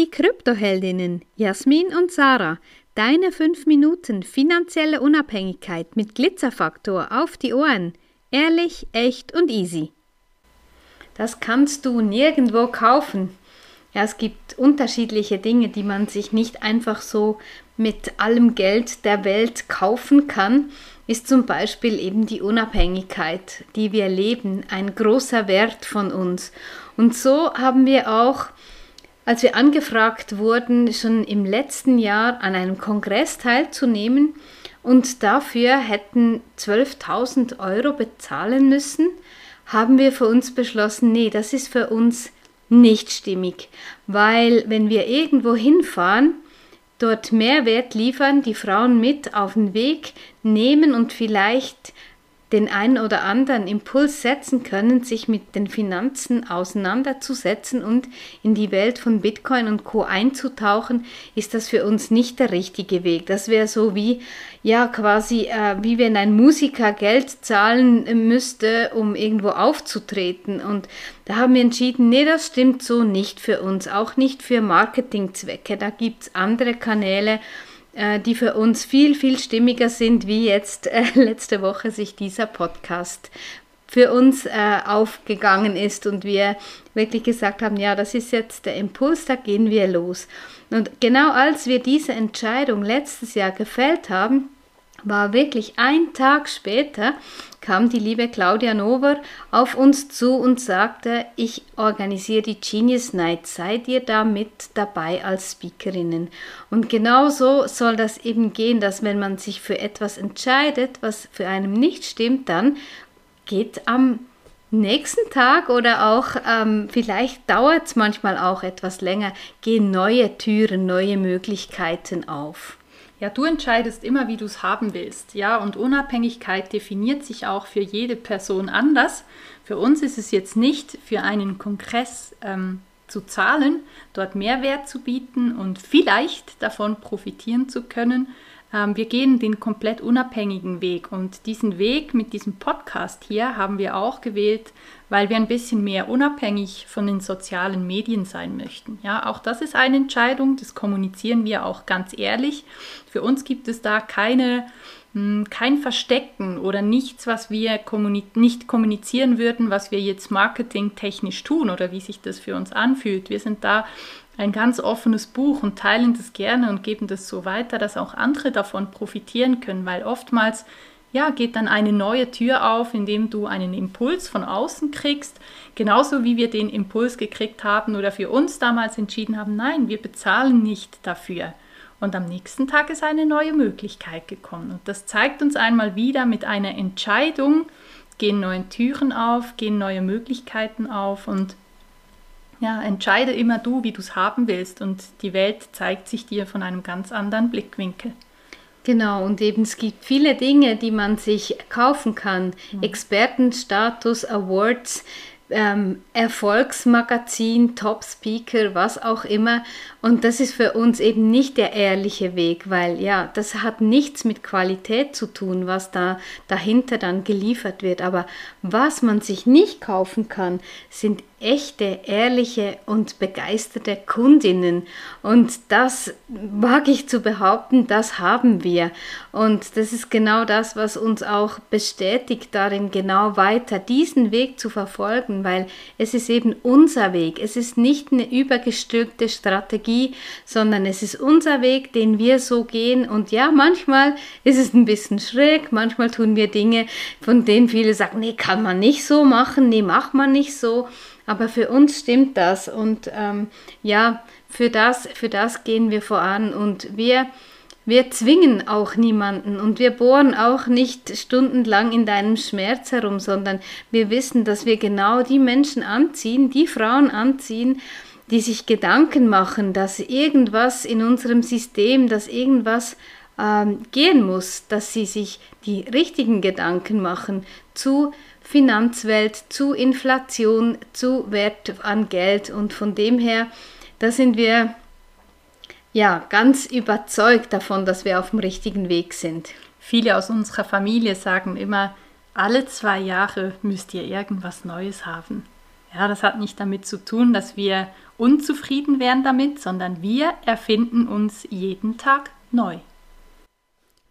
Die Kryptoheldinnen Jasmin und Sarah, deine 5 Minuten finanzielle Unabhängigkeit mit Glitzerfaktor auf die Ohren. Ehrlich, echt und easy. Das kannst du nirgendwo kaufen. Ja, es gibt unterschiedliche Dinge, die man sich nicht einfach so mit allem Geld der Welt kaufen kann, ist zum Beispiel eben die Unabhängigkeit, die wir leben, ein großer Wert von uns. Und so haben wir auch, als wir angefragt wurden, schon im letzten Jahr an einem Kongress teilzunehmen und dafür hätten 12.000 Euro bezahlen müssen, haben wir für uns beschlossen, nee, das ist für uns nicht stimmig, weil wenn wir irgendwo hinfahren, dort Mehrwert liefern, die Frauen mit auf den Weg nehmen und vielleicht den einen oder anderen Impuls setzen können, sich mit den Finanzen auseinanderzusetzen und in die Welt von Bitcoin und Co einzutauchen, ist das für uns nicht der richtige Weg. Das wäre so wie, ja, quasi, äh, wie wenn ein Musiker Geld zahlen müsste, um irgendwo aufzutreten. Und da haben wir entschieden, nee, das stimmt so nicht für uns, auch nicht für Marketingzwecke. Da gibt es andere Kanäle, die für uns viel, viel stimmiger sind, wie jetzt äh, letzte Woche sich dieser Podcast für uns äh, aufgegangen ist und wir wirklich gesagt haben, ja, das ist jetzt der Impuls, da gehen wir los. Und genau als wir diese Entscheidung letztes Jahr gefällt haben, war wirklich ein Tag später, kam die liebe Claudia Nover auf uns zu und sagte, ich organisiere die Genius Night, seid ihr da mit dabei als Speakerinnen? Und genau so soll das eben gehen, dass wenn man sich für etwas entscheidet, was für einen nicht stimmt, dann geht am nächsten Tag oder auch ähm, vielleicht dauert es manchmal auch etwas länger, gehen neue Türen, neue Möglichkeiten auf. Ja, du entscheidest immer, wie du es haben willst. Ja, und Unabhängigkeit definiert sich auch für jede Person anders. Für uns ist es jetzt nicht für einen Kongress ähm, zu zahlen, dort Mehrwert zu bieten und vielleicht davon profitieren zu können, wir gehen den komplett unabhängigen Weg und diesen Weg mit diesem Podcast hier haben wir auch gewählt, weil wir ein bisschen mehr unabhängig von den sozialen Medien sein möchten. Ja, auch das ist eine Entscheidung, das kommunizieren wir auch ganz ehrlich. Für uns gibt es da keine kein Verstecken oder nichts, was wir kommuni nicht kommunizieren würden, was wir jetzt marketingtechnisch tun oder wie sich das für uns anfühlt. Wir sind da ein ganz offenes Buch und teilen das gerne und geben das so weiter, dass auch andere davon profitieren können, weil oftmals ja, geht dann eine neue Tür auf, indem du einen Impuls von außen kriegst, genauso wie wir den Impuls gekriegt haben oder für uns damals entschieden haben, nein, wir bezahlen nicht dafür. Und am nächsten Tag ist eine neue Möglichkeit gekommen. Und das zeigt uns einmal wieder mit einer Entscheidung, gehen neue Türen auf, gehen neue Möglichkeiten auf und ja, entscheide immer du, wie du es haben willst und die Welt zeigt sich dir von einem ganz anderen Blickwinkel. Genau, und eben es gibt viele Dinge, die man sich kaufen kann. Mhm. Expertenstatus, Awards, ähm, Erfolgsmagazin, Top-Speaker, was auch immer. Und das ist für uns eben nicht der ehrliche Weg, weil ja, das hat nichts mit Qualität zu tun, was da dahinter dann geliefert wird. Aber was man sich nicht kaufen kann, sind echte, ehrliche und begeisterte Kundinnen. Und das wage ich zu behaupten, das haben wir. Und das ist genau das, was uns auch bestätigt darin, genau weiter diesen Weg zu verfolgen, weil es ist eben unser Weg. Es ist nicht eine übergestülpte Strategie, sondern es ist unser Weg, den wir so gehen. Und ja, manchmal ist es ein bisschen schräg, manchmal tun wir Dinge, von denen viele sagen, nee, kann man nicht so machen, nee, macht man nicht so. Aber für uns stimmt das und ähm, ja, für das, für das gehen wir voran und wir, wir zwingen auch niemanden und wir bohren auch nicht stundenlang in deinem Schmerz herum, sondern wir wissen, dass wir genau die Menschen anziehen, die Frauen anziehen, die sich Gedanken machen, dass irgendwas in unserem System, dass irgendwas ähm, gehen muss, dass sie sich die richtigen Gedanken machen zu Finanzwelt, zu Inflation, zu Wert an Geld. Und von dem her, da sind wir ja ganz überzeugt davon, dass wir auf dem richtigen Weg sind. Viele aus unserer Familie sagen immer, alle zwei Jahre müsst ihr irgendwas Neues haben. Ja, das hat nicht damit zu tun, dass wir unzufrieden wären damit, sondern wir erfinden uns jeden Tag neu.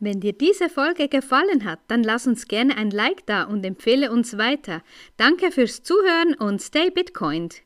Wenn dir diese Folge gefallen hat, dann lass uns gerne ein Like da und empfehle uns weiter. Danke fürs Zuhören und stay Bitcoined.